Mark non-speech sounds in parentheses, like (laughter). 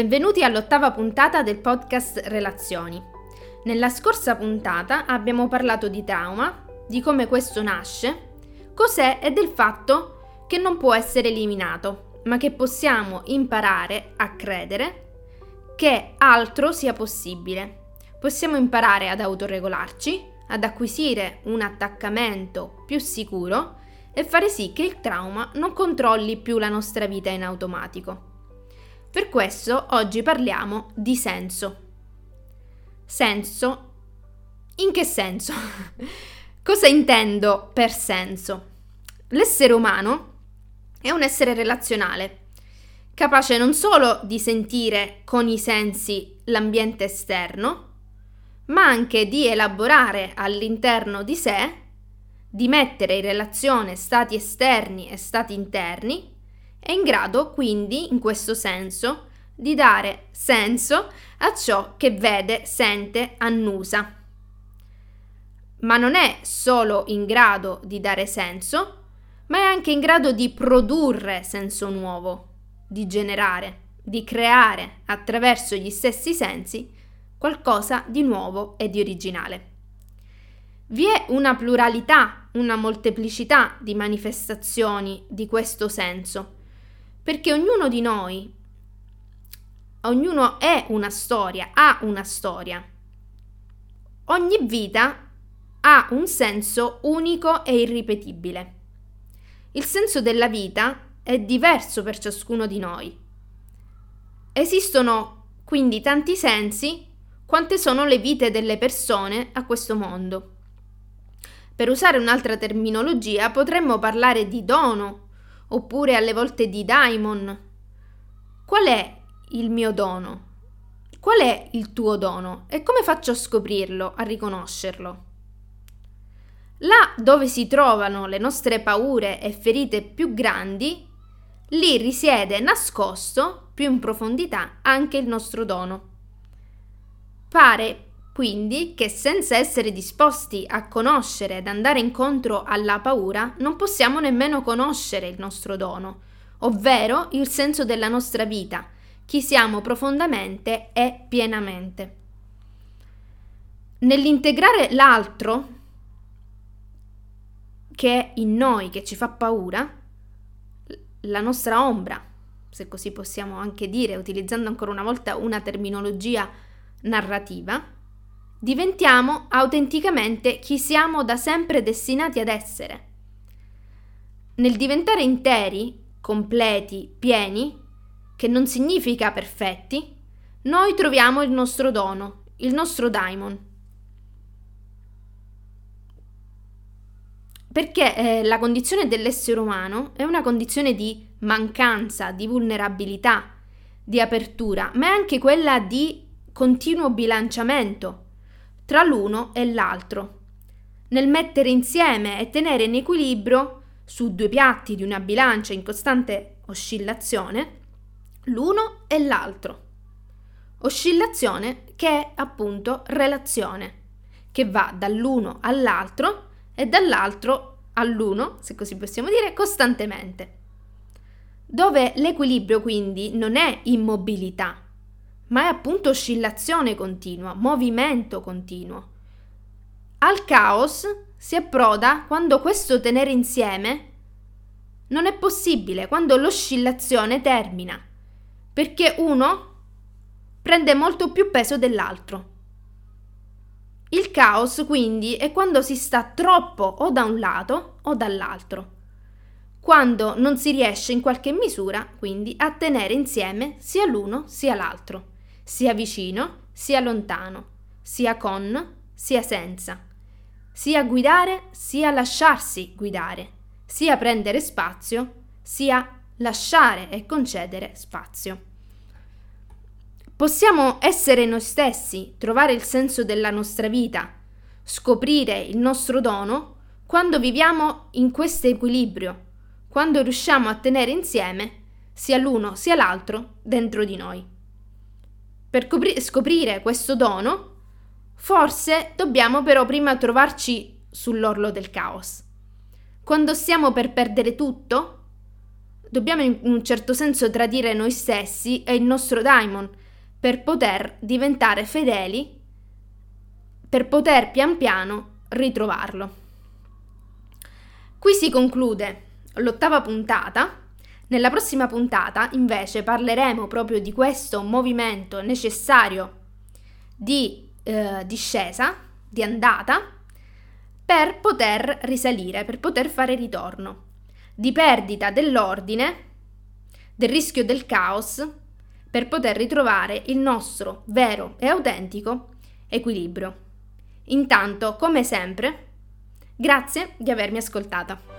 Benvenuti all'ottava puntata del podcast Relazioni. Nella scorsa puntata abbiamo parlato di trauma, di come questo nasce, cos'è e del fatto che non può essere eliminato, ma che possiamo imparare a credere che altro sia possibile. Possiamo imparare ad autoregolarci, ad acquisire un attaccamento più sicuro e fare sì che il trauma non controlli più la nostra vita in automatico. Per questo oggi parliamo di senso. Senso? In che senso? (laughs) Cosa intendo per senso? L'essere umano è un essere relazionale, capace non solo di sentire con i sensi l'ambiente esterno, ma anche di elaborare all'interno di sé, di mettere in relazione stati esterni e stati interni è in grado quindi, in questo senso, di dare senso a ciò che vede, sente, annusa. Ma non è solo in grado di dare senso, ma è anche in grado di produrre senso nuovo, di generare, di creare attraverso gli stessi sensi qualcosa di nuovo e di originale. Vi è una pluralità, una molteplicità di manifestazioni di questo senso perché ognuno di noi, ognuno è una storia, ha una storia. Ogni vita ha un senso unico e irripetibile. Il senso della vita è diverso per ciascuno di noi. Esistono quindi tanti sensi quante sono le vite delle persone a questo mondo. Per usare un'altra terminologia potremmo parlare di dono oppure alle volte di daimon. Qual è il mio dono? Qual è il tuo dono e come faccio a scoprirlo, a riconoscerlo? Là dove si trovano le nostre paure e ferite più grandi, lì risiede nascosto, più in profondità, anche il nostro dono. Pare quindi che senza essere disposti a conoscere ed andare incontro alla paura, non possiamo nemmeno conoscere il nostro dono, ovvero il senso della nostra vita, chi siamo profondamente e pienamente. Nell'integrare l'altro, che è in noi, che ci fa paura, la nostra ombra, se così possiamo anche dire, utilizzando ancora una volta una terminologia narrativa, diventiamo autenticamente chi siamo da sempre destinati ad essere. Nel diventare interi, completi, pieni, che non significa perfetti, noi troviamo il nostro dono, il nostro daimon. Perché eh, la condizione dell'essere umano è una condizione di mancanza, di vulnerabilità, di apertura, ma è anche quella di continuo bilanciamento tra l'uno e l'altro. Nel mettere insieme e tenere in equilibrio su due piatti di una bilancia in costante oscillazione l'uno e l'altro. Oscillazione che è appunto relazione, che va dall'uno all'altro e dall'altro all'uno, se così possiamo dire, costantemente. Dove l'equilibrio quindi non è immobilità, ma è appunto oscillazione continua, movimento continuo. Al caos si approda quando questo tenere insieme non è possibile, quando l'oscillazione termina, perché uno prende molto più peso dell'altro. Il caos quindi è quando si sta troppo o da un lato o dall'altro, quando non si riesce in qualche misura quindi a tenere insieme sia l'uno sia l'altro sia vicino, sia lontano, sia con, sia senza, sia guidare, sia lasciarsi guidare, sia prendere spazio, sia lasciare e concedere spazio. Possiamo essere noi stessi, trovare il senso della nostra vita, scoprire il nostro dono quando viviamo in questo equilibrio, quando riusciamo a tenere insieme sia l'uno sia l'altro dentro di noi. Per copri- scoprire questo dono, forse dobbiamo però prima trovarci sull'orlo del caos. Quando stiamo per perdere tutto, dobbiamo in un certo senso tradire noi stessi e il nostro daimon per poter diventare fedeli, per poter pian piano ritrovarlo. Qui si conclude l'ottava puntata. Nella prossima puntata invece parleremo proprio di questo movimento necessario di eh, discesa, di andata, per poter risalire, per poter fare ritorno, di perdita dell'ordine, del rischio del caos, per poter ritrovare il nostro vero e autentico equilibrio. Intanto, come sempre, grazie di avermi ascoltata.